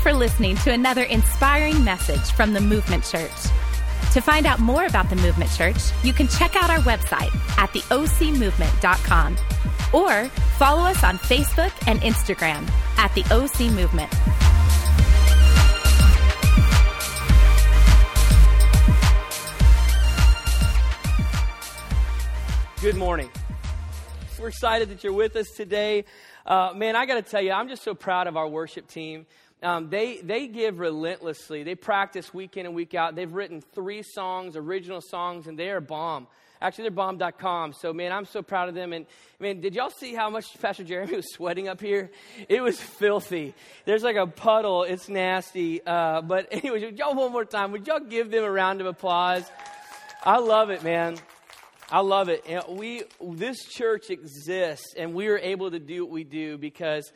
for listening to another inspiring message from the Movement Church. To find out more about the Movement Church, you can check out our website at theocmovement.com or follow us on Facebook and Instagram at the OC Movement. Good morning. We're excited that you're with us today. Uh, man, I got to tell you, I'm just so proud of our worship team. Um, they, they give relentlessly. They practice week in and week out. They've written three songs, original songs, and they are bomb. Actually, they're bomb.com. So, man, I'm so proud of them. And, man, did y'all see how much Pastor Jeremy was sweating up here? It was filthy. There's like a puddle. It's nasty. Uh, but, anyways, y'all, one more time, would y'all give them a round of applause? I love it, man. I love it. And we, this church exists, and we are able to do what we do because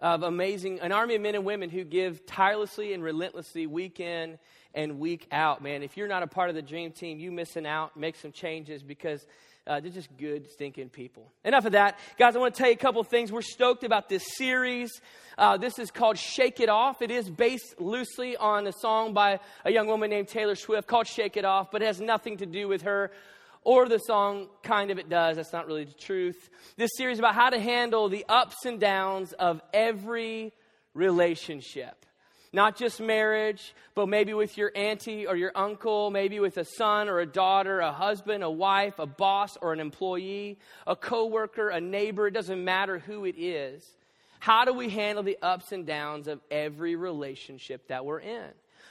of amazing, an army of men and women who give tirelessly and relentlessly week in and week out. Man, if you're not a part of the dream team, you missing out. Make some changes because uh, they're just good, stinking people. Enough of that. Guys, I want to tell you a couple things. We're stoked about this series. Uh, this is called Shake It Off. It is based loosely on a song by a young woman named Taylor Swift called Shake It Off, but it has nothing to do with her or the song kind of it does that's not really the truth. This series about how to handle the ups and downs of every relationship. Not just marriage but maybe with your auntie or your uncle maybe with a son or a daughter a husband a wife a boss or an employee a coworker a neighbor it doesn't matter who it is. How do we handle the ups and downs of every relationship that we're in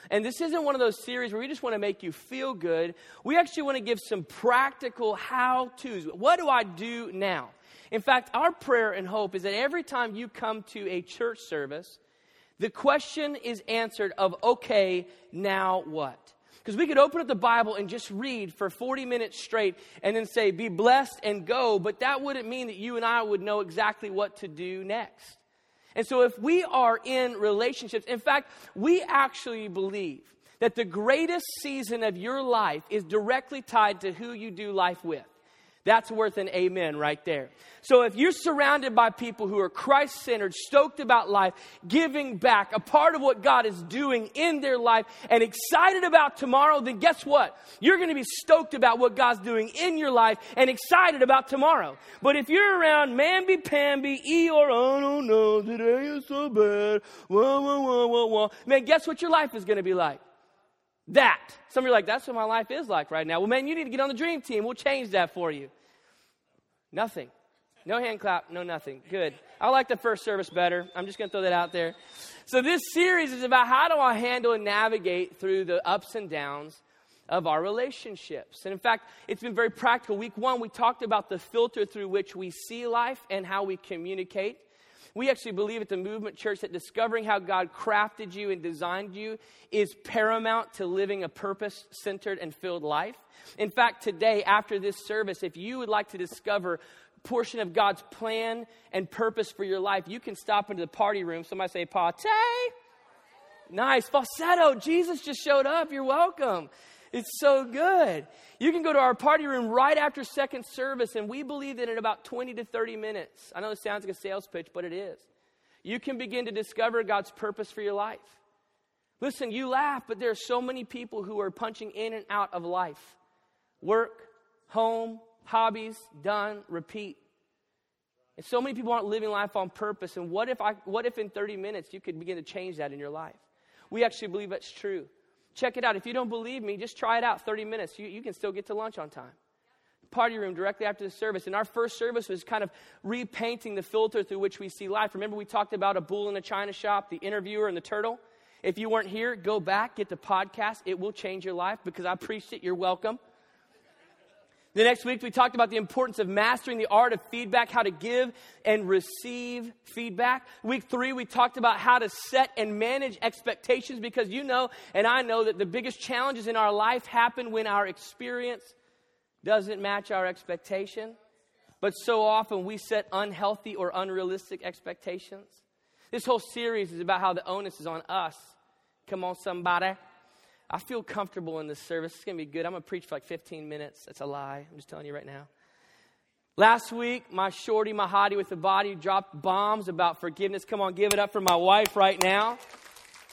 and this isn't one of those series where we just want to make you feel good. We actually want to give some practical how to's. What do I do now? In fact, our prayer and hope is that every time you come to a church service, the question is answered of, okay, now what? Because we could open up the Bible and just read for 40 minutes straight and then say, be blessed and go, but that wouldn't mean that you and I would know exactly what to do next. And so, if we are in relationships, in fact, we actually believe that the greatest season of your life is directly tied to who you do life with. That's worth an amen right there. So if you're surrounded by people who are Christ centered, stoked about life, giving back, a part of what God is doing in their life, and excited about tomorrow, then guess what? You're going to be stoked about what God's doing in your life and excited about tomorrow. But if you're around mamby pamby, Eeyore, don't know, today is so bad, wah, wah, wah, wah, wah, man, guess what your life is going to be like? That. Some of you are like, that's what my life is like right now. Well, man, you need to get on the dream team. We'll change that for you. Nothing. No hand clap, no nothing. Good. I like the first service better. I'm just going to throw that out there. So, this series is about how do I handle and navigate through the ups and downs of our relationships. And in fact, it's been very practical. Week one, we talked about the filter through which we see life and how we communicate. We actually believe at the Movement Church that discovering how God crafted you and designed you is paramount to living a purpose centered and filled life. In fact, today, after this service, if you would like to discover portion of God's plan and purpose for your life, you can stop into the party room. Somebody say, Pate. Nice. Falsetto. Jesus just showed up. You're welcome. It's so good. You can go to our party room right after second service, and we believe that in about 20 to 30 minutes, I know it sounds like a sales pitch, but it is, you can begin to discover God's purpose for your life. Listen, you laugh, but there are so many people who are punching in and out of life work, home, hobbies, done, repeat. And so many people aren't living life on purpose. And what if, I, what if in 30 minutes you could begin to change that in your life? We actually believe that's true. Check it out. If you don't believe me, just try it out 30 minutes. You, you can still get to lunch on time. Party room directly after the service. And our first service was kind of repainting the filter through which we see life. Remember, we talked about a bull in a china shop, the interviewer, and the turtle? If you weren't here, go back, get the podcast. It will change your life because I preached it. You're welcome. The next week, we talked about the importance of mastering the art of feedback, how to give and receive feedback. Week three, we talked about how to set and manage expectations because you know, and I know, that the biggest challenges in our life happen when our experience doesn't match our expectation. But so often we set unhealthy or unrealistic expectations. This whole series is about how the onus is on us. Come on, somebody. I feel comfortable in this service. It's going to be good. I'm going to preach for like 15 minutes. That's a lie. I'm just telling you right now. Last week, my shorty, my hottie with the body dropped bombs about forgiveness. Come on, give it up for my wife right now.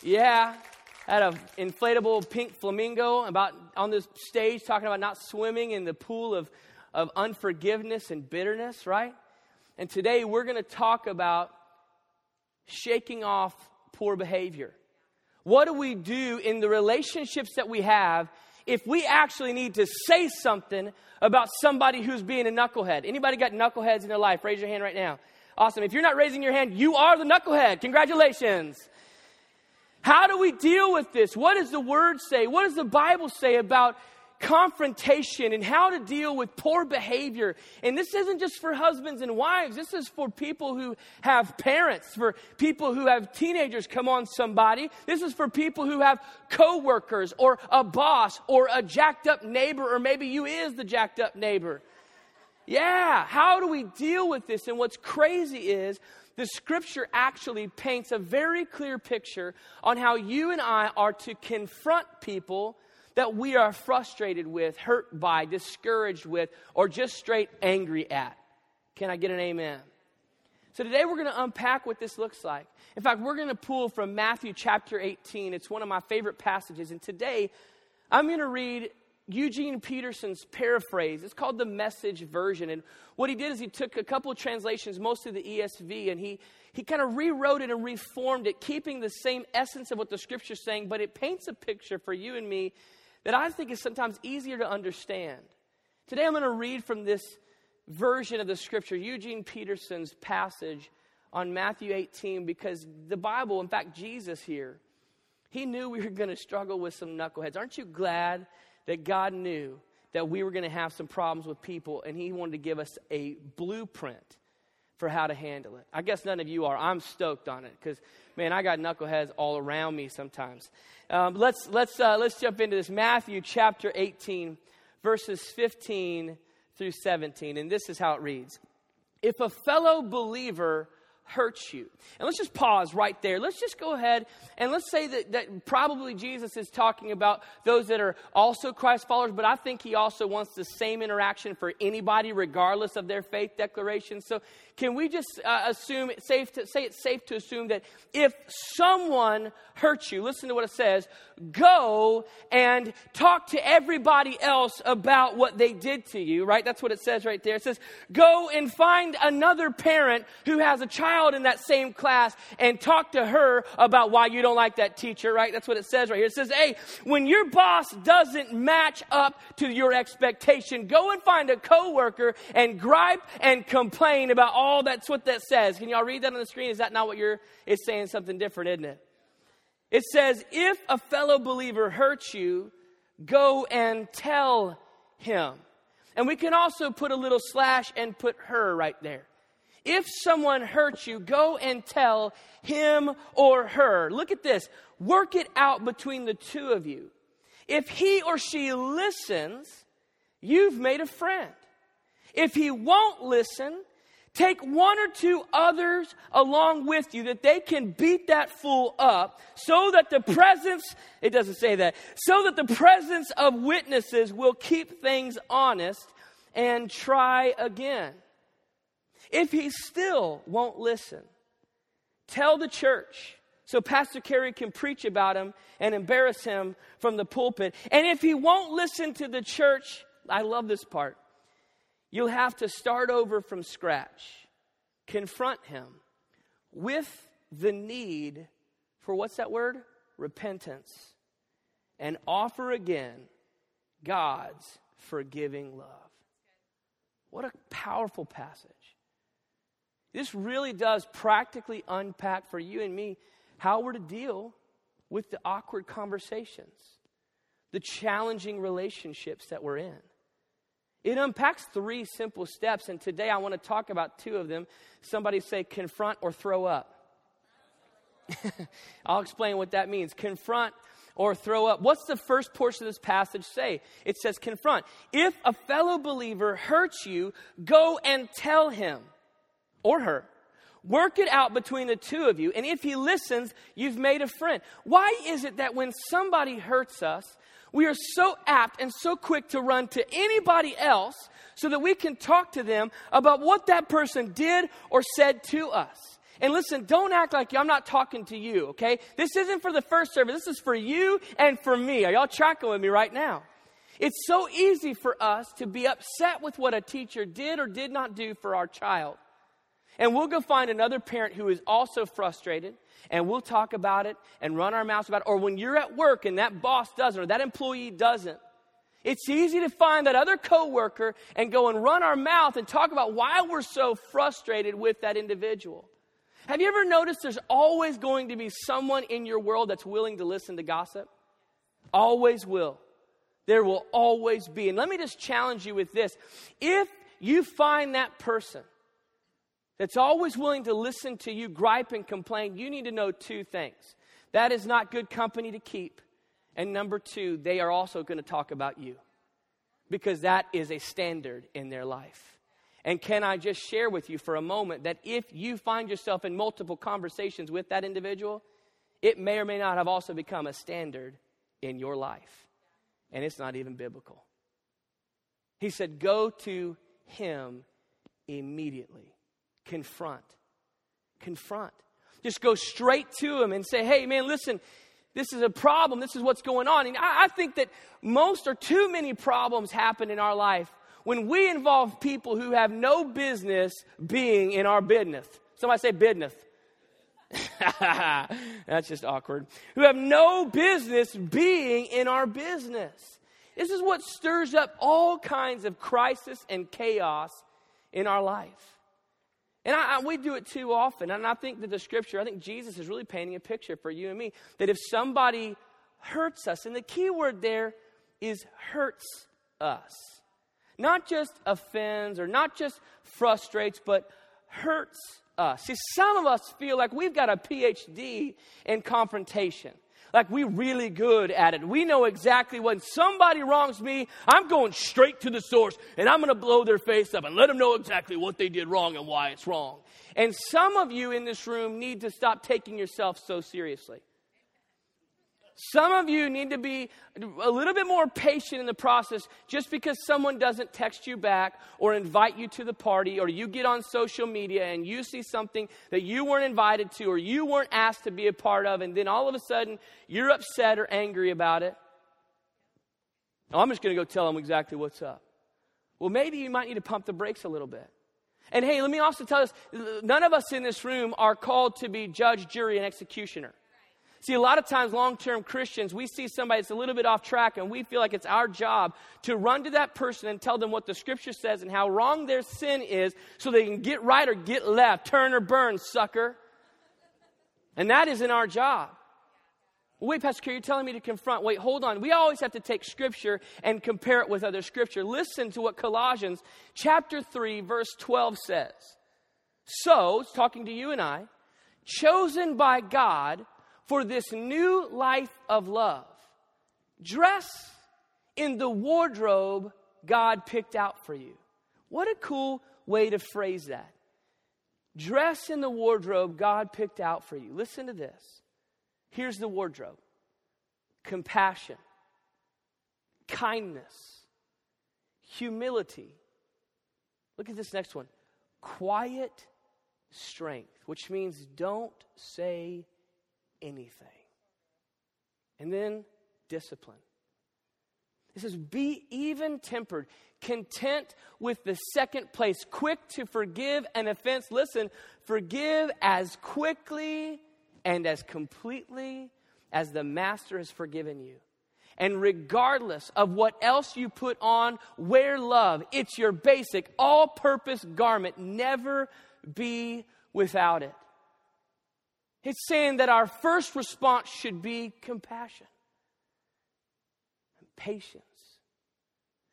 Yeah. Had an inflatable pink flamingo about on this stage talking about not swimming in the pool of, of unforgiveness and bitterness, right? And today we're going to talk about shaking off poor behavior. What do we do in the relationships that we have if we actually need to say something about somebody who's being a knucklehead? Anybody got knuckleheads in their life? Raise your hand right now. Awesome. If you're not raising your hand, you are the knucklehead. Congratulations. How do we deal with this? What does the word say? What does the Bible say about confrontation and how to deal with poor behavior. And this isn't just for husbands and wives, this is for people who have parents, for people who have teenagers come on somebody. This is for people who have coworkers or a boss or a jacked up neighbor, or maybe you is the jacked up neighbor. Yeah, how do we deal with this? And what's crazy is the scripture actually paints a very clear picture on how you and I are to confront people that we are frustrated with, hurt by, discouraged with, or just straight angry at. Can I get an amen? So today we're going to unpack what this looks like. In fact, we're going to pull from Matthew chapter 18. It's one of my favorite passages. And today I'm going to read Eugene Peterson's paraphrase. It's called the message version. And what he did is he took a couple of translations, mostly the ESV, and he, he kind of rewrote it and reformed it, keeping the same essence of what the scripture's saying, but it paints a picture for you and me that I think is sometimes easier to understand. Today I'm going to read from this version of the scripture, Eugene Peterson's passage on Matthew 18, because the Bible, in fact, Jesus here, he knew we were going to struggle with some knuckleheads. Aren't you glad that God knew that we were going to have some problems with people and He wanted to give us a blueprint for how to handle it. I guess none of you are. I'm stoked on it because, man, I got knuckleheads all around me sometimes. Um, let's, let's, uh, let's jump into this. Matthew chapter 18, verses 15 through 17. And this is how it reads If a fellow believer hurts you. And let's just pause right there. Let's just go ahead and let's say that, that probably Jesus is talking about those that are also Christ followers, but I think he also wants the same interaction for anybody, regardless of their faith declaration. So can we just uh, assume it's safe to say it's safe to assume that if someone hurts you, listen to what it says, go and talk to everybody else about what they did to you, right? That's what it says right there. It says, go and find another parent who has a child in that same class and talk to her about why you don't like that teacher, right? That's what it says right here. It says, hey, when your boss doesn't match up to your expectation, go and find a coworker and gripe and complain about all all that's what that says. Can y'all read that on the screen? Is that not what you're, it's saying something different, isn't it? It says, if a fellow believer hurts you, go and tell him. And we can also put a little slash and put her right there. If someone hurts you, go and tell him or her. Look at this. Work it out between the two of you. If he or she listens, you've made a friend. If he won't listen, Take one or two others along with you that they can beat that fool up so that the presence, it doesn't say that, so that the presence of witnesses will keep things honest and try again. If he still won't listen, tell the church so Pastor Carey can preach about him and embarrass him from the pulpit. And if he won't listen to the church, I love this part. You'll have to start over from scratch. Confront him with the need for what's that word? Repentance. And offer again God's forgiving love. What a powerful passage. This really does practically unpack for you and me how we're to deal with the awkward conversations, the challenging relationships that we're in. It unpacks three simple steps, and today I want to talk about two of them. Somebody say confront or throw up. I'll explain what that means. Confront or throw up. What's the first portion of this passage say? It says confront. If a fellow believer hurts you, go and tell him or her. Work it out between the two of you. And if he listens, you've made a friend. Why is it that when somebody hurts us, we are so apt and so quick to run to anybody else so that we can talk to them about what that person did or said to us. And listen, don't act like I'm not talking to you, okay? This isn't for the first service. This is for you and for me. Are y'all tracking with me right now? It's so easy for us to be upset with what a teacher did or did not do for our child. And we'll go find another parent who is also frustrated and we'll talk about it and run our mouths about it. Or when you're at work and that boss doesn't or that employee doesn't, it's easy to find that other coworker and go and run our mouth and talk about why we're so frustrated with that individual. Have you ever noticed there's always going to be someone in your world that's willing to listen to gossip? Always will. There will always be. And let me just challenge you with this. If you find that person that's always willing to listen to you gripe and complain, you need to know two things. That is not good company to keep. And number two, they are also going to talk about you because that is a standard in their life. And can I just share with you for a moment that if you find yourself in multiple conversations with that individual, it may or may not have also become a standard in your life. And it's not even biblical. He said, Go to him immediately. Confront. Confront. Just go straight to him and say, Hey, man, listen, this is a problem. This is what's going on. And I, I think that most or too many problems happen in our life when we involve people who have no business being in our business. Somebody say business. That's just awkward. Who have no business being in our business. This is what stirs up all kinds of crisis and chaos in our life. And I, I, we do it too often. And I think that the scripture, I think Jesus is really painting a picture for you and me that if somebody hurts us, and the key word there is hurts us, not just offends or not just frustrates, but hurts us. See, some of us feel like we've got a PhD in confrontation like we really good at it. We know exactly when somebody wrongs me, I'm going straight to the source and I'm going to blow their face up and let them know exactly what they did wrong and why it's wrong. And some of you in this room need to stop taking yourself so seriously. Some of you need to be a little bit more patient in the process just because someone doesn't text you back or invite you to the party or you get on social media and you see something that you weren't invited to or you weren't asked to be a part of, and then all of a sudden you're upset or angry about it. I'm just going to go tell them exactly what's up. Well, maybe you might need to pump the brakes a little bit. And hey, let me also tell us none of us in this room are called to be judge, jury, and executioner. See, a lot of times, long term Christians, we see somebody that's a little bit off track, and we feel like it's our job to run to that person and tell them what the scripture says and how wrong their sin is so they can get right or get left, turn or burn, sucker. And that isn't our job. Wait, Pastor Carey, you're telling me to confront. Wait, hold on. We always have to take scripture and compare it with other scripture. Listen to what Colossians chapter 3, verse 12 says. So, it's talking to you and I, chosen by God for this new life of love. Dress in the wardrobe God picked out for you. What a cool way to phrase that. Dress in the wardrobe God picked out for you. Listen to this. Here's the wardrobe compassion, kindness, humility. Look at this next one quiet strength, which means don't say anything. And then discipline. It says, Be even tempered, content with the second place, quick to forgive an offense. Listen, forgive as quickly and as completely as the Master has forgiven you. And regardless of what else you put on, wear love. It's your basic, all purpose garment. Never be without it. It's saying that our first response should be compassion and patience.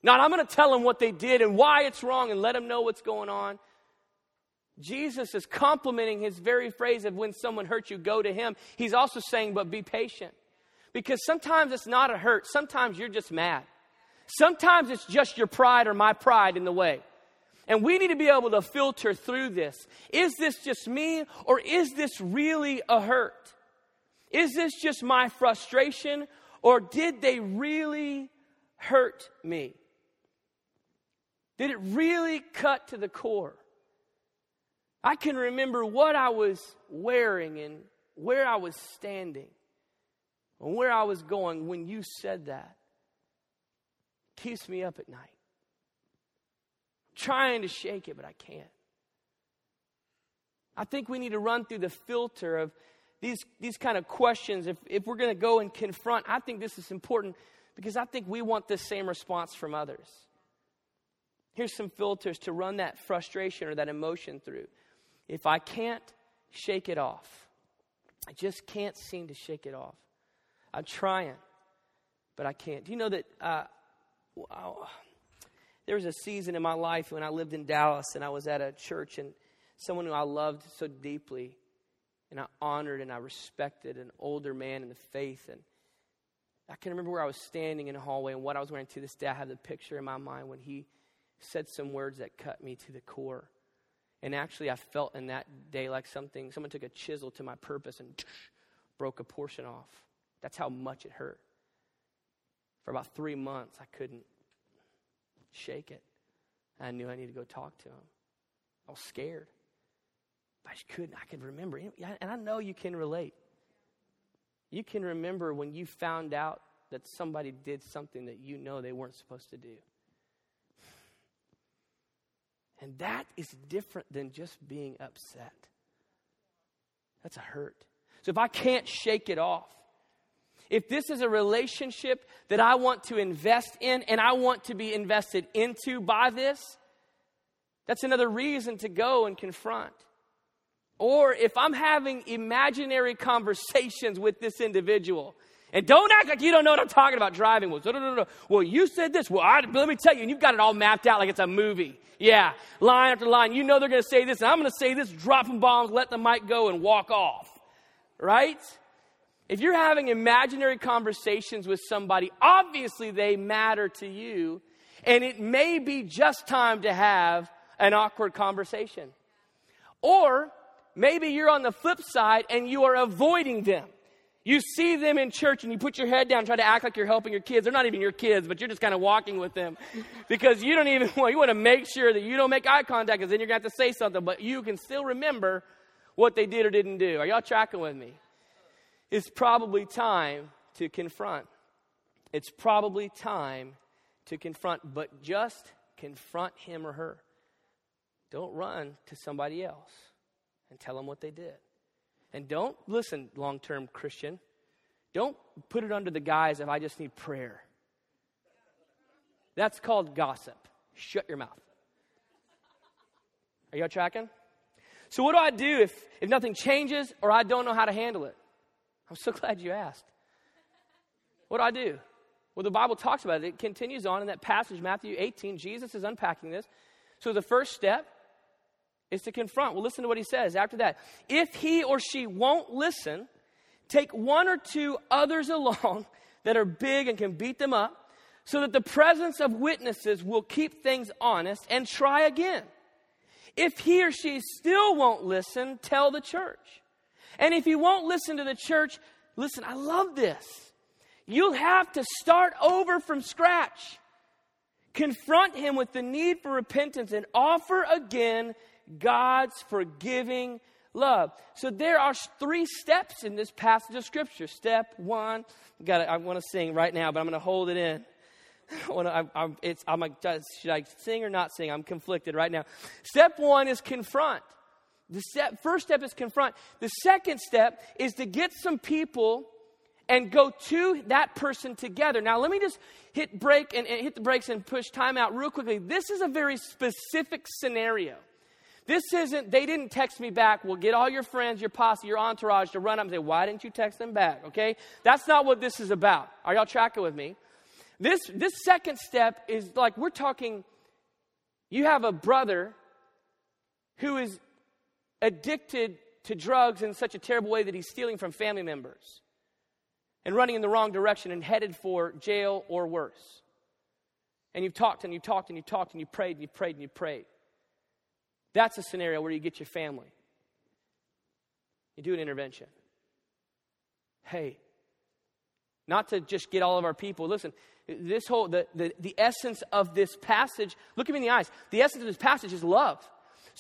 Not, I'm going to tell them what they did and why it's wrong and let them know what's going on. Jesus is complimenting his very phrase of when someone hurts you, go to him. He's also saying, but be patient. Because sometimes it's not a hurt, sometimes you're just mad. Sometimes it's just your pride or my pride in the way. And we need to be able to filter through this. Is this just me or is this really a hurt? Is this just my frustration or did they really hurt me? Did it really cut to the core? I can remember what I was wearing and where I was standing and where I was going when you said that. Keeps me up at night. Trying to shake it, but I can't. I think we need to run through the filter of these, these kind of questions. If, if we're going to go and confront, I think this is important because I think we want the same response from others. Here's some filters to run that frustration or that emotion through. If I can't shake it off, I just can't seem to shake it off. I'm trying, but I can't. Do you know that uh, wow, there was a season in my life when I lived in Dallas and I was at a church and someone who I loved so deeply and I honored and I respected an older man in the faith. And I can remember where I was standing in a hallway and what I was wearing to this day. I have the picture in my mind when he said some words that cut me to the core. And actually, I felt in that day like something, someone took a chisel to my purpose and broke a portion off. That's how much it hurt. For about three months, I couldn't shake it. I knew I needed to go talk to him. I was scared. But I just couldn't. I could remember. And I know you can relate. You can remember when you found out that somebody did something that you know they weren't supposed to do. And that is different than just being upset. That's a hurt. So if I can't shake it off, if this is a relationship that I want to invest in and I want to be invested into by this, that's another reason to go and confront. Or if I'm having imaginary conversations with this individual, and don't act like you don't know what I'm talking about driving. Well, no, no, no, well you said this. Well, I, let me tell you, and you've got it all mapped out like it's a movie. Yeah, line after line. You know they're going to say this, and I'm going to say this, dropping bombs, let the mic go, and walk off. Right? If you're having imaginary conversations with somebody, obviously they matter to you, and it may be just time to have an awkward conversation. Or maybe you're on the flip side and you are avoiding them. You see them in church and you put your head down, try to act like you're helping your kids. They're not even your kids, but you're just kind of walking with them because you don't even want, you want to make sure that you don't make eye contact because then you're going to have to say something, but you can still remember what they did or didn't do. Are y'all tracking with me? It's probably time to confront. It's probably time to confront, but just confront him or her. Don't run to somebody else and tell them what they did. And don't, listen, long term Christian, don't put it under the guise of I just need prayer. That's called gossip. Shut your mouth. Are y'all tracking? So, what do I do if, if nothing changes or I don't know how to handle it? I'm so glad you asked. What do I do? Well, the Bible talks about it. It continues on in that passage, Matthew 18. Jesus is unpacking this. So, the first step is to confront. Well, listen to what he says after that. If he or she won't listen, take one or two others along that are big and can beat them up, so that the presence of witnesses will keep things honest and try again. If he or she still won't listen, tell the church. And if you won't listen to the church, listen, I love this. You'll have to start over from scratch. Confront him with the need for repentance and offer again God's forgiving love. So there are three steps in this passage of Scripture. Step one, got I want to sing right now, but I'm going to hold it in. I, am it's, I'm like, should I sing or not sing? I'm conflicted right now. Step one is confront. The step, first step is confront. The second step is to get some people and go to that person together. Now, let me just hit break and, and hit the brakes and push time out real quickly. This is a very specific scenario. This isn't, they didn't text me back. Well, get all your friends, your posse, your entourage to run up and say, Why didn't you text them back? Okay? That's not what this is about. Are y'all tracking with me? This, this second step is like we're talking, you have a brother who is addicted to drugs in such a terrible way that he's stealing from family members and running in the wrong direction and headed for jail or worse. And you've talked and you talked and you talked and you prayed and you prayed and you prayed. That's a scenario where you get your family. You do an intervention. Hey, not to just get all of our people. Listen, this whole, the, the, the essence of this passage, look at me in the eyes. The essence of this passage is love.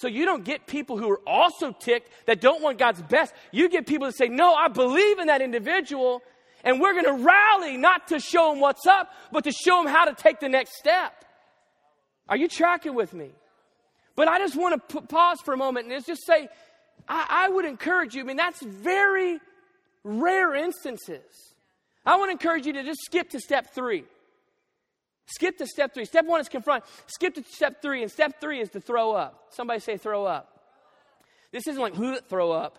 So you don't get people who are also ticked that don't want God's best. You get people that say, No, I believe in that individual, and we're going to rally not to show them what's up, but to show them how to take the next step. Are you tracking with me? But I just want to pause for a moment and just say, I, I would encourage you. I mean, that's very rare instances. I want to encourage you to just skip to step three. Skip to step three. Step one is confront. Skip to step three, and step three is to throw up. Somebody say throw up. This isn't like who throw up.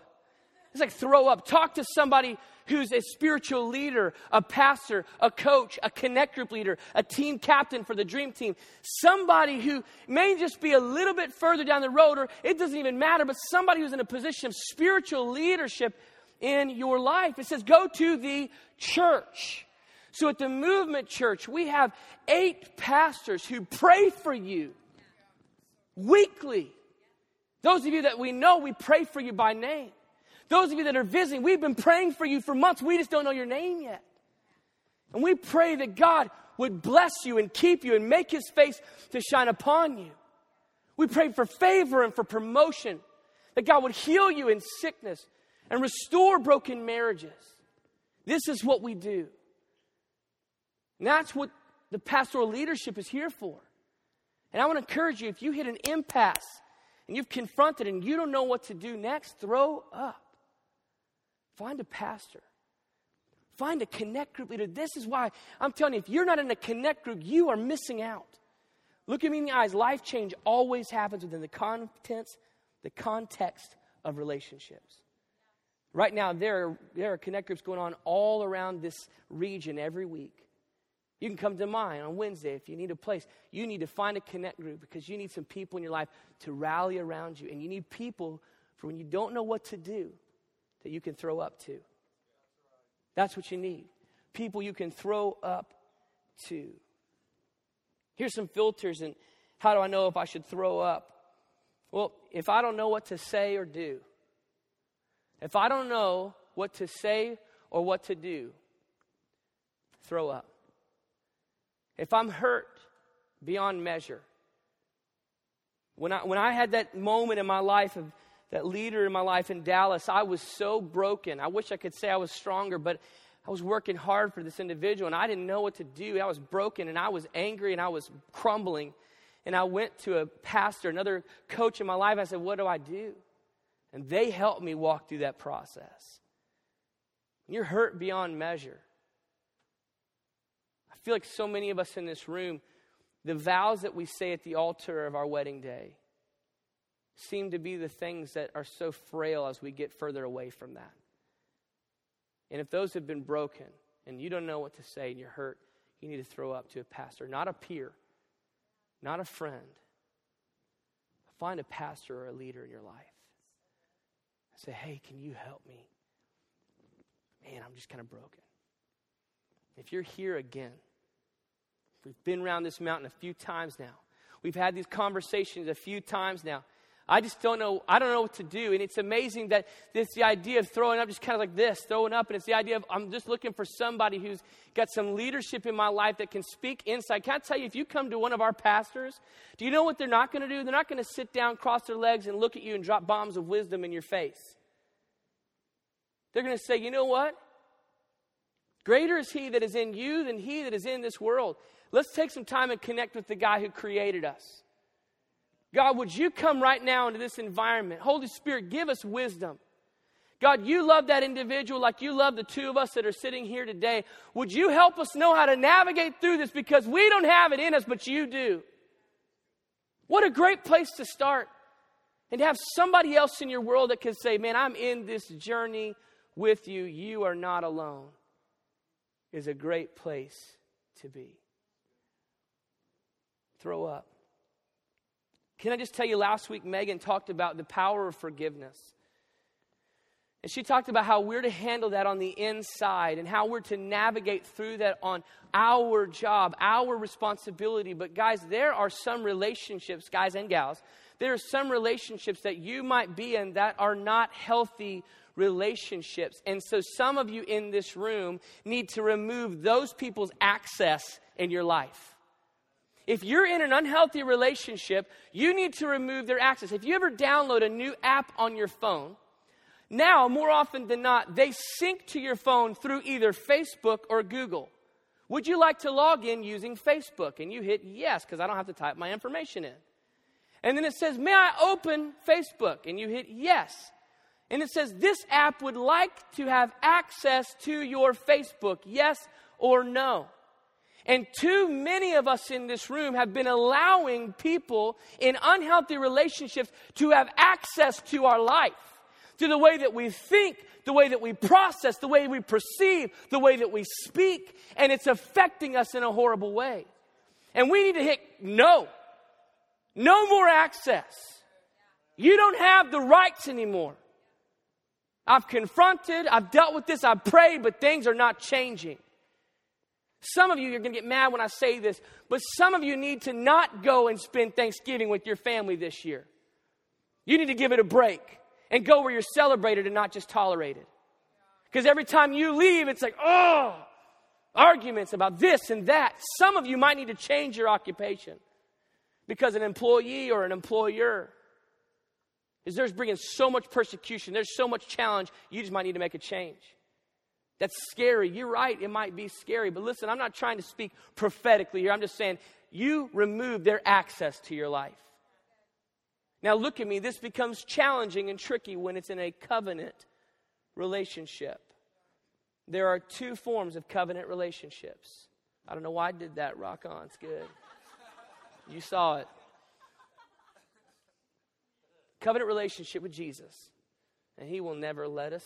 It's like throw up. Talk to somebody who's a spiritual leader, a pastor, a coach, a connect group leader, a team captain for the dream team. Somebody who may just be a little bit further down the road, or it doesn't even matter, but somebody who's in a position of spiritual leadership in your life. It says, go to the church. So at the movement church, we have eight pastors who pray for you weekly. Those of you that we know, we pray for you by name. Those of you that are visiting, we've been praying for you for months. We just don't know your name yet. And we pray that God would bless you and keep you and make his face to shine upon you. We pray for favor and for promotion, that God would heal you in sickness and restore broken marriages. This is what we do. And that's what the pastoral leadership is here for. And I want to encourage you if you hit an impasse and you've confronted and you don't know what to do next, throw up. Find a pastor. Find a connect group leader. This is why I'm telling you, if you're not in a connect group, you are missing out. Look at me in the eyes. Life change always happens within the contents, the context of relationships. Right now, there are, there are connect groups going on all around this region every week. You can come to mine on Wednesday if you need a place. You need to find a connect group because you need some people in your life to rally around you. And you need people for when you don't know what to do that you can throw up to. That's what you need. People you can throw up to. Here's some filters, and how do I know if I should throw up? Well, if I don't know what to say or do, if I don't know what to say or what to do, throw up. If I'm hurt beyond measure, when I, when I had that moment in my life of that leader in my life in Dallas, I was so broken. I wish I could say I was stronger, but I was working hard for this individual and I didn't know what to do. I was broken and I was angry and I was crumbling. And I went to a pastor, another coach in my life. I said, What do I do? And they helped me walk through that process. You're hurt beyond measure. I feel like so many of us in this room, the vows that we say at the altar of our wedding day, seem to be the things that are so frail as we get further away from that. And if those have been broken and you don't know what to say and you're hurt, you need to throw up to a pastor, not a peer, not a friend. Find a pastor or a leader in your life. Say, hey, can you help me? Man, I'm just kind of broken. If you're here again, we've been around this mountain a few times now. We've had these conversations a few times now. I just don't know. I don't know what to do. And it's amazing that this the idea of throwing up, just kind of like this, throwing up, and it's the idea of I'm just looking for somebody who's got some leadership in my life that can speak insight. Can I tell you, if you come to one of our pastors, do you know what they're not going to do? They're not going to sit down, cross their legs, and look at you and drop bombs of wisdom in your face. They're going to say, you know what? Greater is he that is in you than he that is in this world. Let's take some time and connect with the guy who created us. God, would you come right now into this environment? Holy Spirit, give us wisdom. God, you love that individual like you love the two of us that are sitting here today. Would you help us know how to navigate through this because we don't have it in us, but you do? What a great place to start. And to have somebody else in your world that can say, Man, I'm in this journey with you. You are not alone, is a great place to be. Throw up. Can I just tell you, last week Megan talked about the power of forgiveness. And she talked about how we're to handle that on the inside and how we're to navigate through that on our job, our responsibility. But, guys, there are some relationships, guys and gals, there are some relationships that you might be in that are not healthy relationships. And so, some of you in this room need to remove those people's access in your life. If you're in an unhealthy relationship, you need to remove their access. If you ever download a new app on your phone, now, more often than not, they sync to your phone through either Facebook or Google. Would you like to log in using Facebook? And you hit yes, because I don't have to type my information in. And then it says, May I open Facebook? And you hit yes. And it says, This app would like to have access to your Facebook, yes or no. And too many of us in this room have been allowing people in unhealthy relationships to have access to our life, to the way that we think, the way that we process, the way we perceive, the way that we speak, and it's affecting us in a horrible way. And we need to hit no. No more access. You don't have the rights anymore. I've confronted, I've dealt with this, I've prayed, but things are not changing. Some of you, you're going to get mad when I say this, but some of you need to not go and spend Thanksgiving with your family this year. You need to give it a break and go where you're celebrated and not just tolerated. Because every time you leave, it's like, oh, arguments about this and that. Some of you might need to change your occupation because an employee or an employer is there's bringing so much persecution, there's so much challenge, you just might need to make a change. That's scary. You're right, it might be scary. But listen, I'm not trying to speak prophetically here. I'm just saying you remove their access to your life. Now, look at me. This becomes challenging and tricky when it's in a covenant relationship. There are two forms of covenant relationships. I don't know why I did that. Rock on. It's good. You saw it. Covenant relationship with Jesus, and He will never let us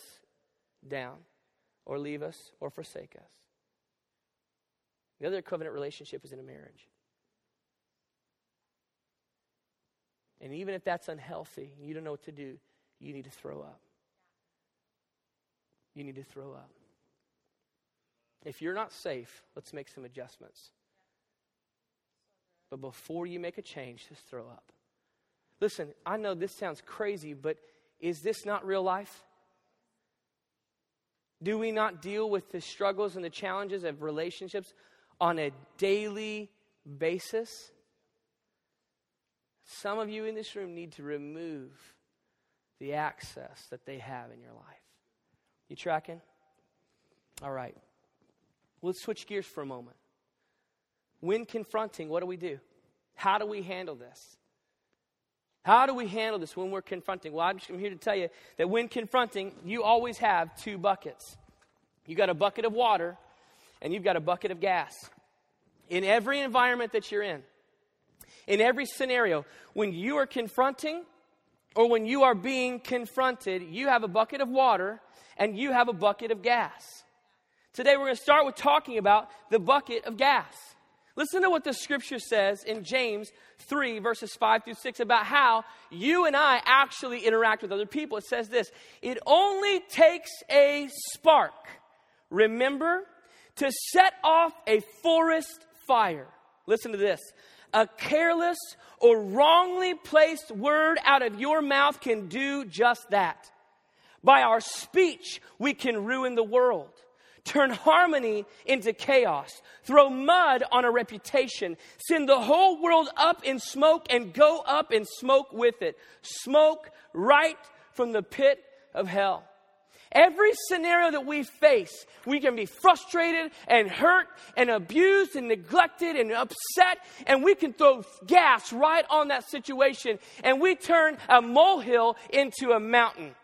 down or leave us or forsake us. The other covenant relationship is in a marriage. And even if that's unhealthy, you don't know what to do, you need to throw up. You need to throw up. If you're not safe, let's make some adjustments. But before you make a change, just throw up. Listen, I know this sounds crazy, but is this not real life? Do we not deal with the struggles and the challenges of relationships on a daily basis? Some of you in this room need to remove the access that they have in your life. You tracking? All right. Let's switch gears for a moment. When confronting, what do we do? How do we handle this? How do we handle this when we're confronting? Well, I'm, I'm here to tell you that when confronting, you always have two buckets. You've got a bucket of water and you've got a bucket of gas. In every environment that you're in, in every scenario, when you are confronting or when you are being confronted, you have a bucket of water and you have a bucket of gas. Today we're going to start with talking about the bucket of gas. Listen to what the scripture says in James 3, verses 5 through 6, about how you and I actually interact with other people. It says this It only takes a spark, remember, to set off a forest fire. Listen to this. A careless or wrongly placed word out of your mouth can do just that. By our speech, we can ruin the world turn harmony into chaos, throw mud on a reputation, send the whole world up in smoke and go up in smoke with it. Smoke right from the pit of hell. Every scenario that we face, we can be frustrated and hurt and abused and neglected and upset, and we can throw gas right on that situation, and we turn a molehill into a mountain.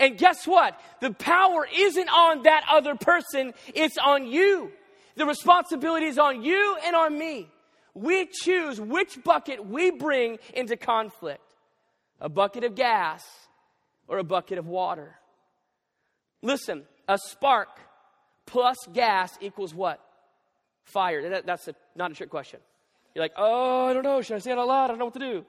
And guess what? The power isn't on that other person, it's on you. The responsibility is on you and on me. We choose which bucket we bring into conflict a bucket of gas or a bucket of water. Listen, a spark plus gas equals what? Fire. That, that's a, not a trick question. You're like, oh, I don't know. Should I say it out loud? I don't know what to do.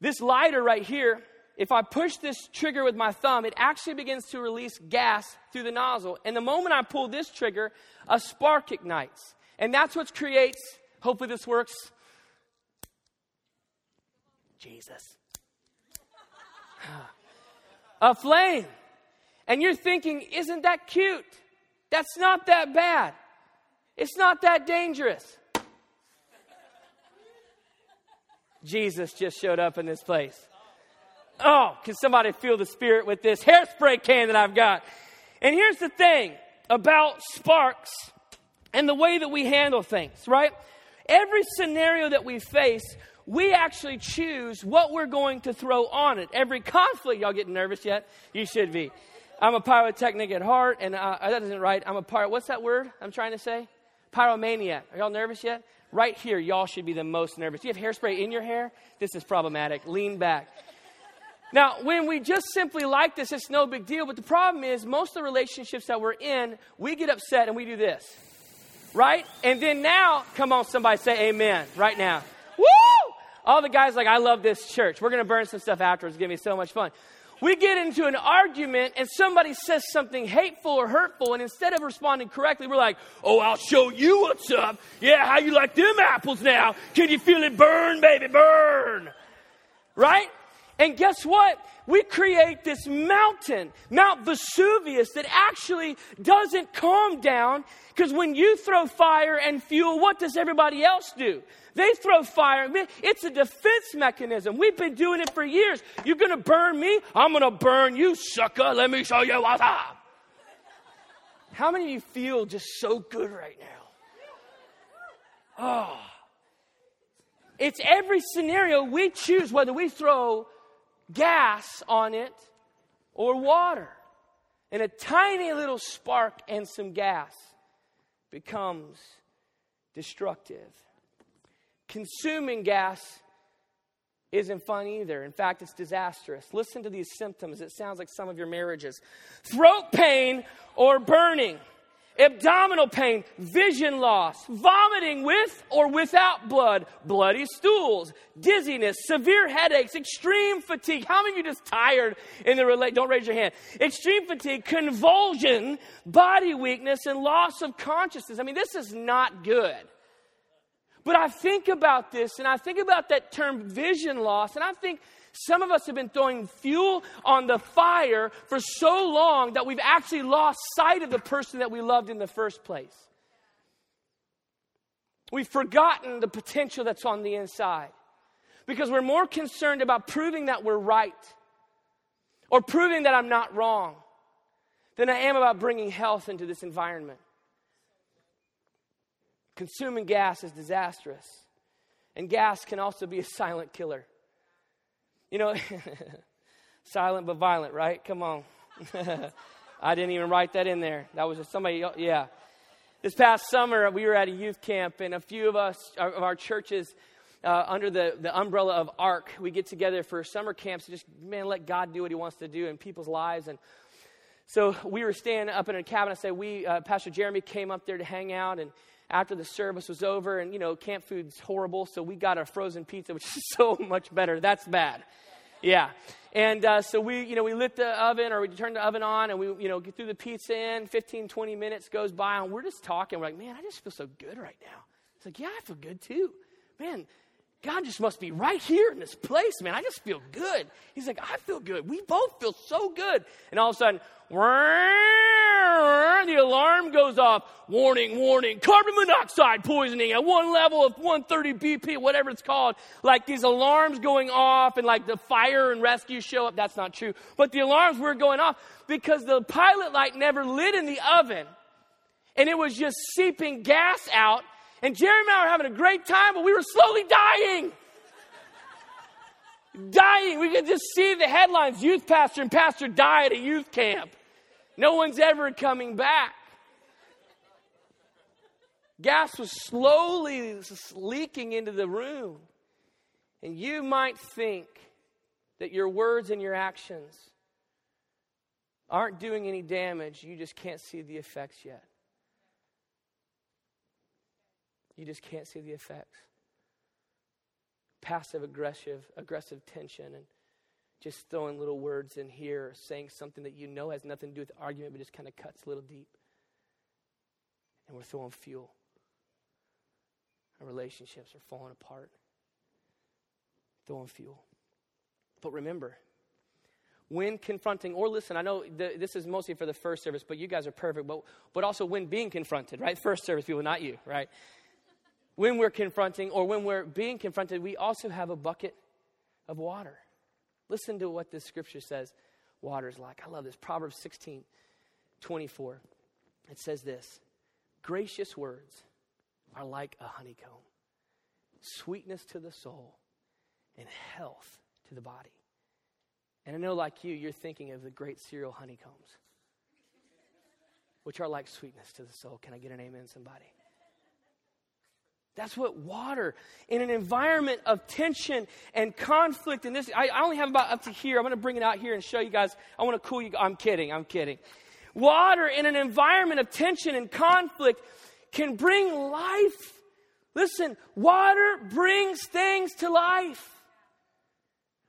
This lighter right here if I push this trigger with my thumb, it actually begins to release gas through the nozzle. And the moment I pull this trigger, a spark ignites. And that's what creates, hopefully this works. Jesus. a flame. And you're thinking, isn't that cute? That's not that bad. It's not that dangerous. Jesus just showed up in this place. Oh, can somebody feel the spirit with this hairspray can that I've got? And here's the thing about sparks and the way that we handle things, right? Every scenario that we face, we actually choose what we're going to throw on it. Every conflict, y'all getting nervous yet? You should be. I'm a pyrotechnic at heart, and uh, that isn't right. I'm a pyro. What's that word I'm trying to say? Pyromaniac. Are y'all nervous yet? Right here, y'all should be the most nervous. You have hairspray in your hair? This is problematic. Lean back. Now, when we just simply like this, it's no big deal. But the problem is, most of the relationships that we're in, we get upset and we do this. Right? And then now, come on, somebody say amen right now. Woo! All the guys like, I love this church. We're going to burn some stuff afterwards. It's going to be so much fun. We get into an argument and somebody says something hateful or hurtful, and instead of responding correctly, we're like, Oh, I'll show you what's up. Yeah, how you like them apples now? Can you feel it burn, baby? Burn. Right? And guess what? We create this mountain, Mount Vesuvius, that actually doesn't calm down because when you throw fire and fuel, what does everybody else do? They throw fire. It's a defense mechanism. We've been doing it for years. You're going to burn me? I'm going to burn you, sucker. Let me show you what's up. How many of you feel just so good right now? Oh. It's every scenario we choose whether we throw gas on it or water. And a tiny little spark and some gas becomes destructive. Consuming gas isn't fun either. In fact, it's disastrous. Listen to these symptoms. It sounds like some of your marriages throat pain or burning abdominal pain, vision loss, vomiting with or without blood, bloody stools, dizziness, severe headaches, extreme fatigue. How many of you just tired in the relate? Don't raise your hand. Extreme fatigue, convulsion, body weakness, and loss of consciousness. I mean, this is not good. But I think about this and I think about that term vision loss, and I think some of us have been throwing fuel on the fire for so long that we've actually lost sight of the person that we loved in the first place. We've forgotten the potential that's on the inside because we're more concerned about proving that we're right or proving that I'm not wrong than I am about bringing health into this environment. Consuming gas is disastrous, and gas can also be a silent killer. You know, silent but violent, right? Come on. I didn't even write that in there. That was just somebody, yeah. This past summer, we were at a youth camp, and a few of us, of our churches, uh, under the, the umbrella of ARC, we get together for summer camps to just, man, let God do what He wants to do in people's lives. And so we were staying up in a cabin. I say, we, uh, Pastor Jeremy came up there to hang out, and after the service was over, and you know, camp food's horrible, so we got a frozen pizza, which is so much better. That's bad. Yeah. And uh, so we, you know, we lit the oven or we turned the oven on and we, you know, get through the pizza in. 15, 20 minutes goes by and we're just talking. We're like, man, I just feel so good right now. It's like, yeah, I feel good too. Man, God just must be right here in this place, man. I just feel good. He's like, I feel good. We both feel so good. And all of a sudden, the alarm goes off. Warning, warning, carbon monoxide poisoning at one level of 130 BP, whatever it's called. Like these alarms going off and like the fire and rescue show up. That's not true. But the alarms were going off because the pilot light never lit in the oven and it was just seeping gas out and Jerry and I were having a great time, but we were slowly dying. dying. We could just see the headlines youth pastor and pastor die at a youth camp. No one's ever coming back. Gas was slowly leaking into the room. And you might think that your words and your actions aren't doing any damage. You just can't see the effects yet. You just can't see the effects. Passive aggressive, aggressive tension and just throwing little words in here, saying something that you know has nothing to do with the argument, but just kind of cuts a little deep. And we're throwing fuel. Our relationships are falling apart. Throwing fuel. But remember, when confronting, or listen, I know the, this is mostly for the first service, but you guys are perfect, but, but also when being confronted, right? First service people, not you, right? When we're confronting or when we're being confronted, we also have a bucket of water. Listen to what this scripture says water is like. I love this. Proverbs 16 24. It says this Gracious words are like a honeycomb, sweetness to the soul, and health to the body. And I know, like you, you're thinking of the great cereal honeycombs, which are like sweetness to the soul. Can I get an amen, somebody? That's what water, in an environment of tension and conflict, and this, I, I only have about up to here. I'm going to bring it out here and show you guys. I want to cool you. I'm kidding. I'm kidding. Water in an environment of tension and conflict can bring life. Listen, water brings things to life.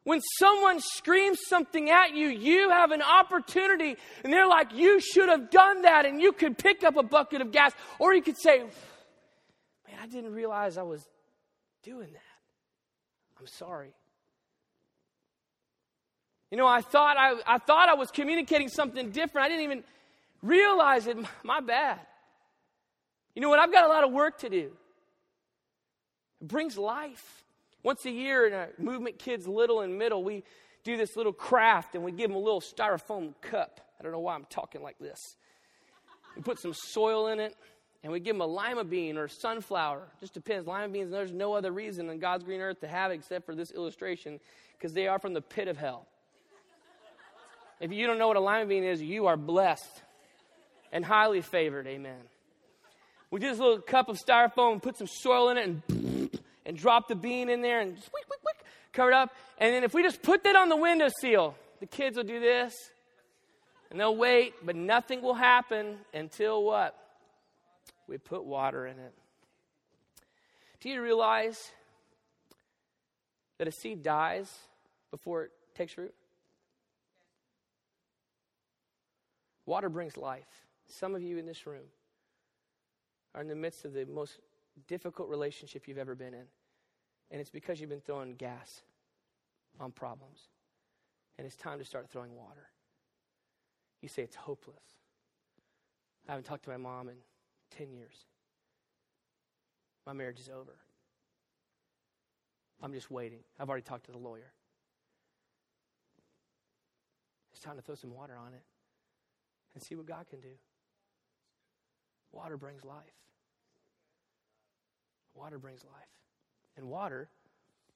When someone screams something at you, you have an opportunity, and they're like, You should have done that, and you could pick up a bucket of gas, or you could say, I didn't realize I was doing that. I'm sorry. You know, I thought I, I thought I was communicating something different. I didn't even realize it. My bad. You know what? I've got a lot of work to do. It brings life. Once a year in our movement kids little and middle, we do this little craft and we give them a little styrofoam cup. I don't know why I'm talking like this. We put some soil in it and we give them a lima bean or sunflower. Just depends. Lima beans, there's no other reason in God's green earth to have except for this illustration because they are from the pit of hell. If you don't know what a lima bean is, you are blessed and highly favored. Amen. We do this little cup of styrofoam put some soil in it and, and drop the bean in there and squick, quick, quick, cover it up. And then if we just put that on the window seal, the kids will do this and they'll wait, but nothing will happen until what? We put water in it. Do you realize that a seed dies before it takes root? Water brings life. Some of you in this room are in the midst of the most difficult relationship you've ever been in. And it's because you've been throwing gas on problems. And it's time to start throwing water. You say it's hopeless. I haven't talked to my mom in 10 years. My marriage is over. I'm just waiting. I've already talked to the lawyer. It's time to throw some water on it and see what God can do. Water brings life. Water brings life. And water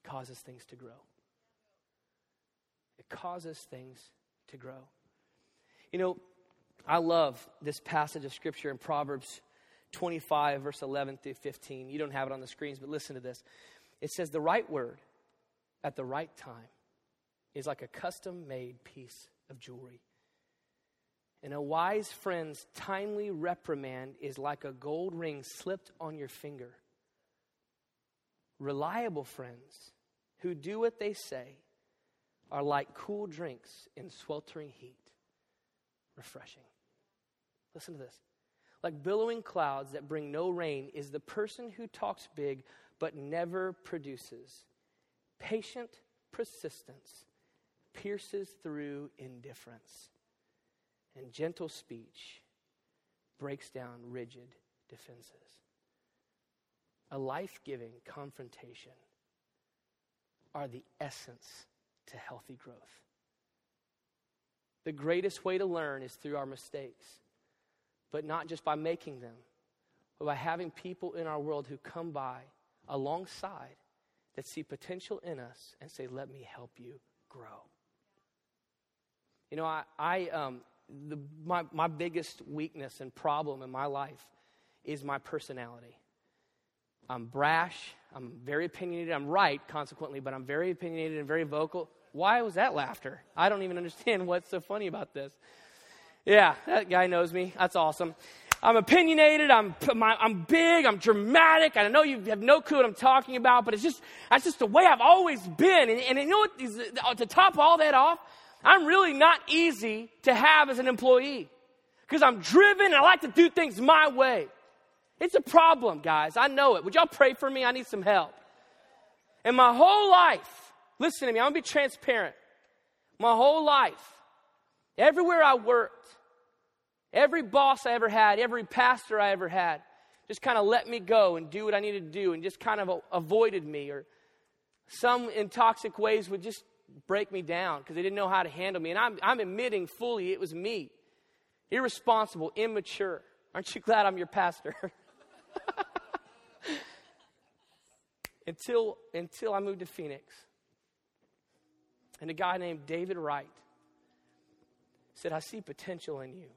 causes things to grow. It causes things to grow. You know, I love this passage of Scripture in Proverbs 25, verse 11 through 15. You don't have it on the screens, but listen to this. It says, The right word at the right time is like a custom made piece of jewelry. And a wise friend's timely reprimand is like a gold ring slipped on your finger. Reliable friends who do what they say are like cool drinks in sweltering heat. Refreshing. Listen to this. Like billowing clouds that bring no rain is the person who talks big but never produces. Patient persistence pierces through indifference and gentle speech breaks down rigid defenses. A life giving confrontation are the essence to healthy growth. The greatest way to learn is through our mistakes, but not just by making them, but by having people in our world who come by alongside that see potential in us and say, Let me help you grow. You know, I, I um, the, my, my biggest weakness and problem in my life is my personality. I'm brash. I'm very opinionated. I'm right, consequently, but I'm very opinionated and very vocal. Why was that laughter? I don't even understand what's so funny about this. Yeah, that guy knows me. That's awesome. I'm opinionated. I'm, I'm big. I'm dramatic. I know you have no clue what I'm talking about, but it's just, that's just the way I've always been. And, and you know what? Uh, to top all that off, I'm really not easy to have as an employee because I'm driven and I like to do things my way. It's a problem, guys. I know it. Would y'all pray for me? I need some help. And my whole life, listen to me, I'm gonna be transparent. My whole life, everywhere I worked, every boss I ever had, every pastor I ever had, just kind of let me go and do what I needed to do and just kind of avoided me. Or some in toxic ways would just break me down because they didn't know how to handle me. And I'm, I'm admitting fully it was me. Irresponsible, immature. Aren't you glad I'm your pastor? until, until I moved to Phoenix. And a guy named David Wright said, I see potential in you.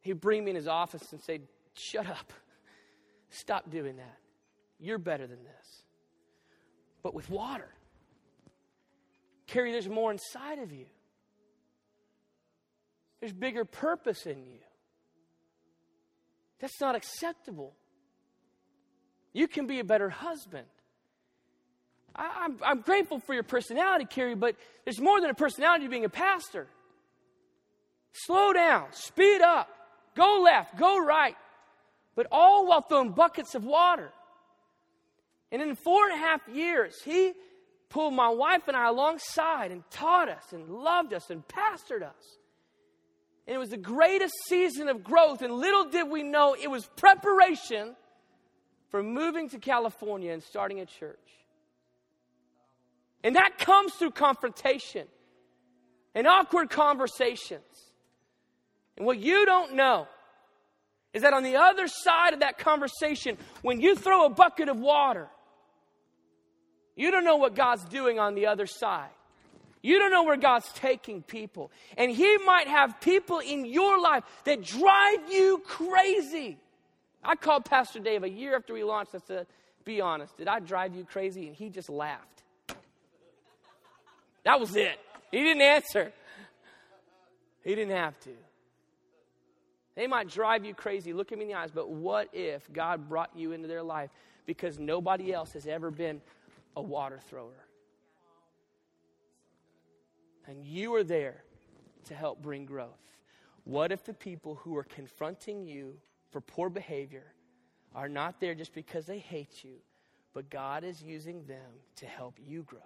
He'd bring me in his office and say, Shut up. Stop doing that. You're better than this. But with water, Carey, there's more inside of you. There's bigger purpose in you. That's not acceptable. You can be a better husband. I, am I'm, I'm grateful for your personality, Carey, but there's more than a personality being a pastor. Slow down, speed up, go left, go right, but all while throwing buckets of water. And in four and a half years, he pulled my wife and I alongside and taught us and loved us and pastored us. And it was the greatest season of growth. And little did we know it was preparation for moving to California and starting a church. And that comes through confrontation and awkward conversations. And what you don't know is that on the other side of that conversation, when you throw a bucket of water, you don't know what God's doing on the other side. You don't know where God's taking people. And He might have people in your life that drive you crazy. I called Pastor Dave a year after we launched. I said, Be honest, did I drive you crazy? And he just laughed. That was it. He didn't answer. He didn't have to. They might drive you crazy, look at me in the eyes, but what if God brought you into their life because nobody else has ever been a water thrower? And you are there to help bring growth. What if the people who are confronting you for poor behavior are not there just because they hate you, but God is using them to help you grow?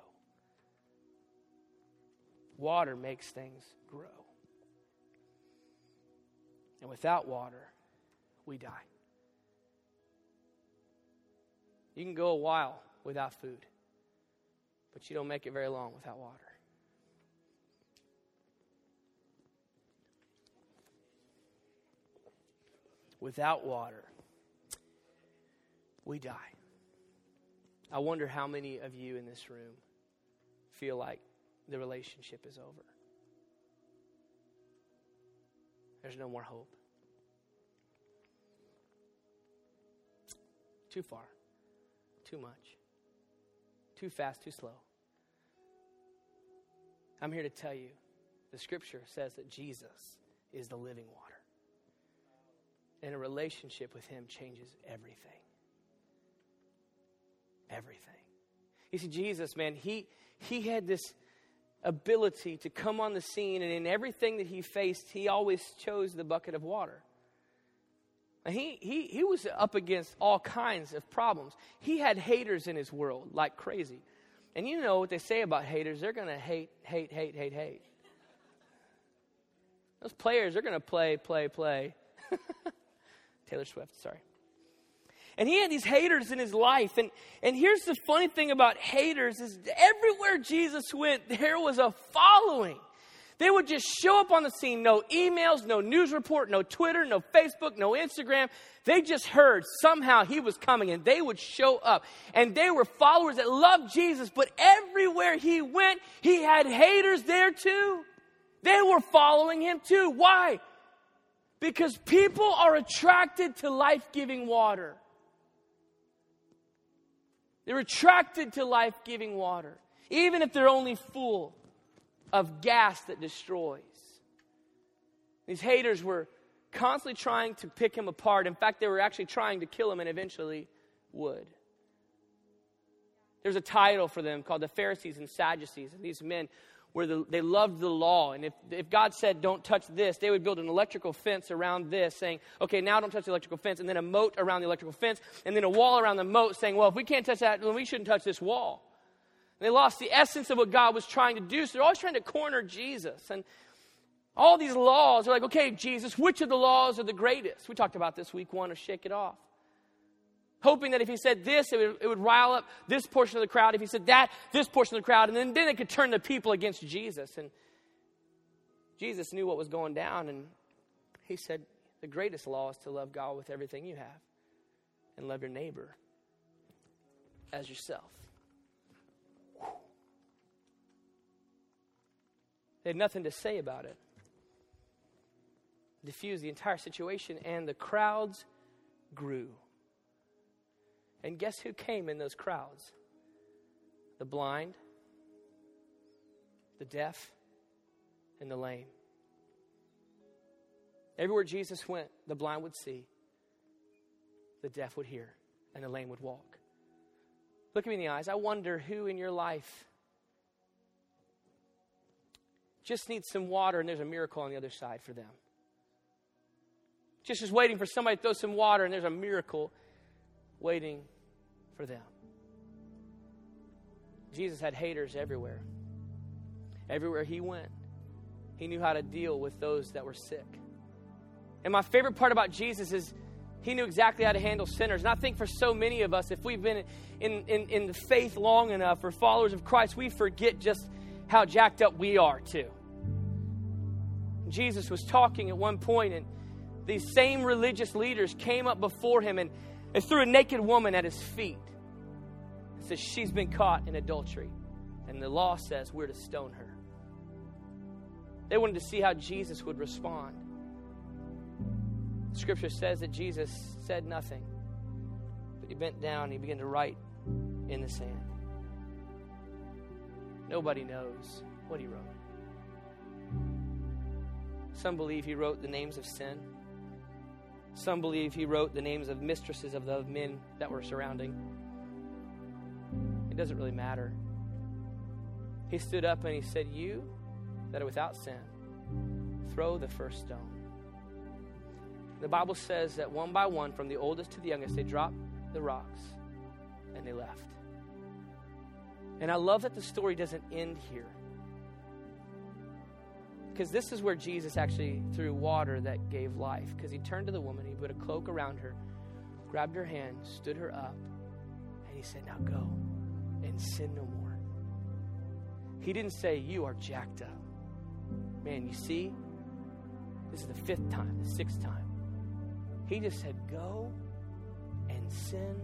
Water makes things grow. And without water, we die. You can go a while without food, but you don't make it very long without water. Without water, we die. I wonder how many of you in this room feel like the relationship is over. There's no more hope. Too far, too much, too fast, too slow. I'm here to tell you the scripture says that Jesus is the living water. And a relationship with Him changes everything. Everything. You see, Jesus, man, he, he had this ability to come on the scene, and in everything that he faced, he always chose the bucket of water. he, he, he was up against all kinds of problems. He had haters in his world like crazy. And you know what they say about haters they're going to hate, hate, hate, hate, hate. Those players, they're going to play, play, play. Taylor Swift, sorry. And he had these haters in his life. And, and here's the funny thing about haters is everywhere Jesus went, there was a following. They would just show up on the scene. No emails, no news report, no Twitter, no Facebook, no Instagram. They just heard somehow he was coming and they would show up. And they were followers that loved Jesus, but everywhere he went, he had haters there too. They were following him too. Why? Because people are attracted to life giving water. They're attracted to life giving water, even if they're only full of gas that destroys. These haters were constantly trying to pick him apart. In fact, they were actually trying to kill him and eventually would. There's a title for them called the Pharisees and Sadducees. And these men where the, they loved the law. And if, if God said, don't touch this, they would build an electrical fence around this, saying, okay, now don't touch the electrical fence, and then a moat around the electrical fence, and then a wall around the moat, saying, well, if we can't touch that, then we shouldn't touch this wall. And they lost the essence of what God was trying to do, so they're always trying to corner Jesus. And All these laws are like, okay, Jesus, which of the laws are the greatest? We talked about this week one of Shake It Off. Hoping that if he said this, it would, it would rile up this portion of the crowd. If he said that, this portion of the crowd. And then, then it could turn the people against Jesus. And Jesus knew what was going down. And he said, the greatest law is to love God with everything you have and love your neighbor as yourself. They had nothing to say about it. Diffused the entire situation, and the crowds grew. And guess who came in those crowds? The blind, the deaf, and the lame. Everywhere Jesus went, the blind would see, the deaf would hear, and the lame would walk. Look at me in the eyes. I wonder who in your life just needs some water and there's a miracle on the other side for them. Just is waiting for somebody to throw some water and there's a miracle waiting for them. Jesus had haters everywhere. Everywhere he went, he knew how to deal with those that were sick. And my favorite part about Jesus is he knew exactly how to handle sinners. And I think for so many of us, if we've been in, in, in the faith long enough or followers of Christ, we forget just how jacked up we are, too. Jesus was talking at one point, and these same religious leaders came up before him and, and threw a naked woman at his feet. and says, She's been caught in adultery. And the law says we're to stone her. They wanted to see how Jesus would respond. Scripture says that Jesus said nothing, but he bent down and he began to write in the sand. Nobody knows what he wrote. Some believe he wrote the names of sin. Some believe he wrote the names of mistresses of the men that were surrounding. It doesn't really matter. He stood up and he said, You that are without sin, throw the first stone. The Bible says that one by one, from the oldest to the youngest, they dropped the rocks and they left. And I love that the story doesn't end here. Because this is where Jesus actually threw water that gave life. Because he turned to the woman, he put a cloak around her, grabbed her hand, stood her up, and he said, Now go and sin no more. He didn't say, You are jacked up. Man, you see, this is the fifth time, the sixth time. He just said, Go and sin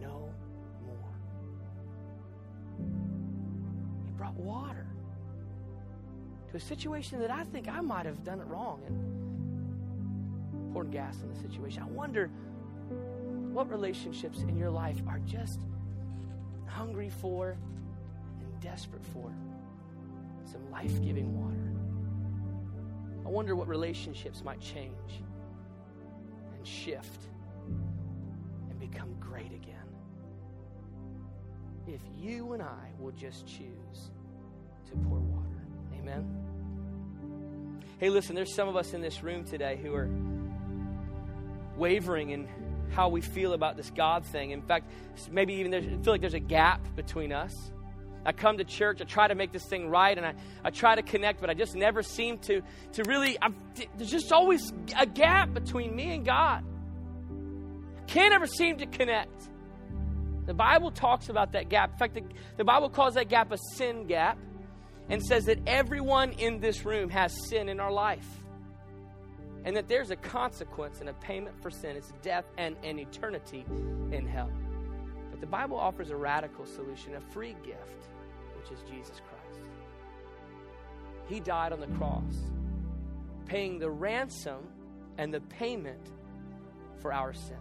no more. He brought water to a situation that I think I might have done it wrong and poured gas on the situation. I wonder what relationships in your life are just hungry for and desperate for some life giving water. I wonder what relationships might change and shift and become great again. If you and I will just choose to pour. Amen. Hey, listen, there's some of us in this room today who are wavering in how we feel about this God thing. In fact, maybe even I feel like there's a gap between us. I come to church, I try to make this thing right, and I, I try to connect, but I just never seem to, to really, I'm, there's just always a gap between me and God. Can't ever seem to connect. The Bible talks about that gap. In fact, the, the Bible calls that gap a sin gap and says that everyone in this room has sin in our life. And that there's a consequence and a payment for sin. It's death and an eternity in hell. But the Bible offers a radical solution, a free gift, which is Jesus Christ. He died on the cross, paying the ransom and the payment for our sin.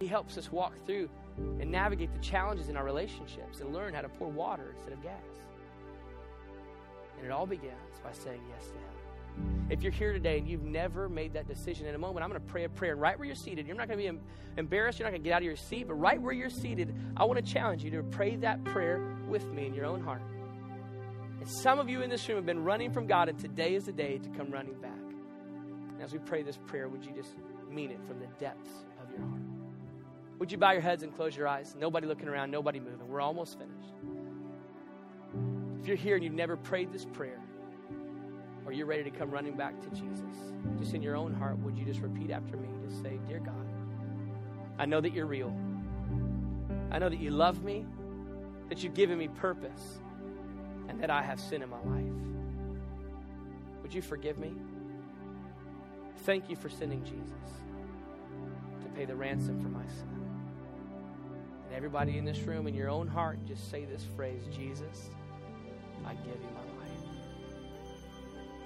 He helps us walk through and navigate the challenges in our relationships and learn how to pour water instead of gas. And it all begins by saying yes to Him. If you're here today and you've never made that decision, in a moment, I'm going to pray a prayer right where you're seated. You're not going to be embarrassed. You're not going to get out of your seat, but right where you're seated, I want to challenge you to pray that prayer with me in your own heart. And some of you in this room have been running from God, and today is the day to come running back. And as we pray this prayer, would you just mean it from the depths of your heart? Would you bow your heads and close your eyes? Nobody looking around, nobody moving. We're almost finished. If you're here and you've never prayed this prayer, or you're ready to come running back to Jesus, just in your own heart, would you just repeat after me? Just say, Dear God, I know that you're real. I know that you love me, that you've given me purpose, and that I have sin in my life. Would you forgive me? Thank you for sending Jesus to pay the ransom for my sin. And everybody in this room, in your own heart, just say this phrase Jesus, I give you my life.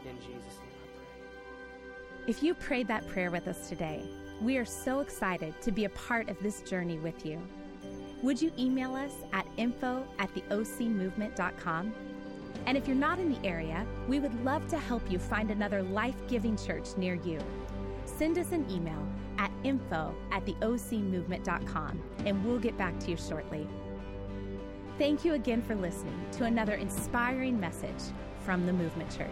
In Jesus' name I pray. If you prayed that prayer with us today, we are so excited to be a part of this journey with you. Would you email us at info at theocmovement.com? And if you're not in the area, we would love to help you find another life giving church near you. Send us an email at info at theocmovement.com and we'll get back to you shortly. Thank you again for listening to another inspiring message from the Movement Church.